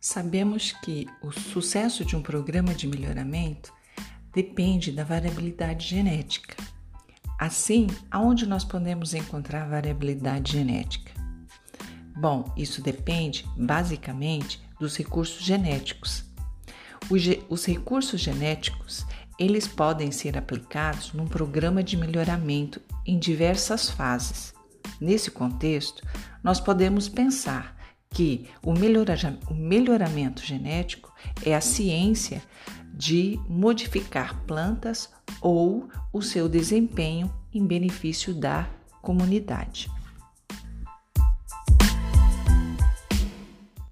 Sabemos que o sucesso de um programa de melhoramento depende da variabilidade genética. Assim, aonde nós podemos encontrar variabilidade genética? Bom, isso depende basicamente dos recursos genéticos. Os recursos genéticos, eles podem ser aplicados num programa de melhoramento em diversas fases. Nesse contexto, nós podemos pensar que o, o melhoramento genético é a ciência de modificar plantas ou o seu desempenho em benefício da comunidade.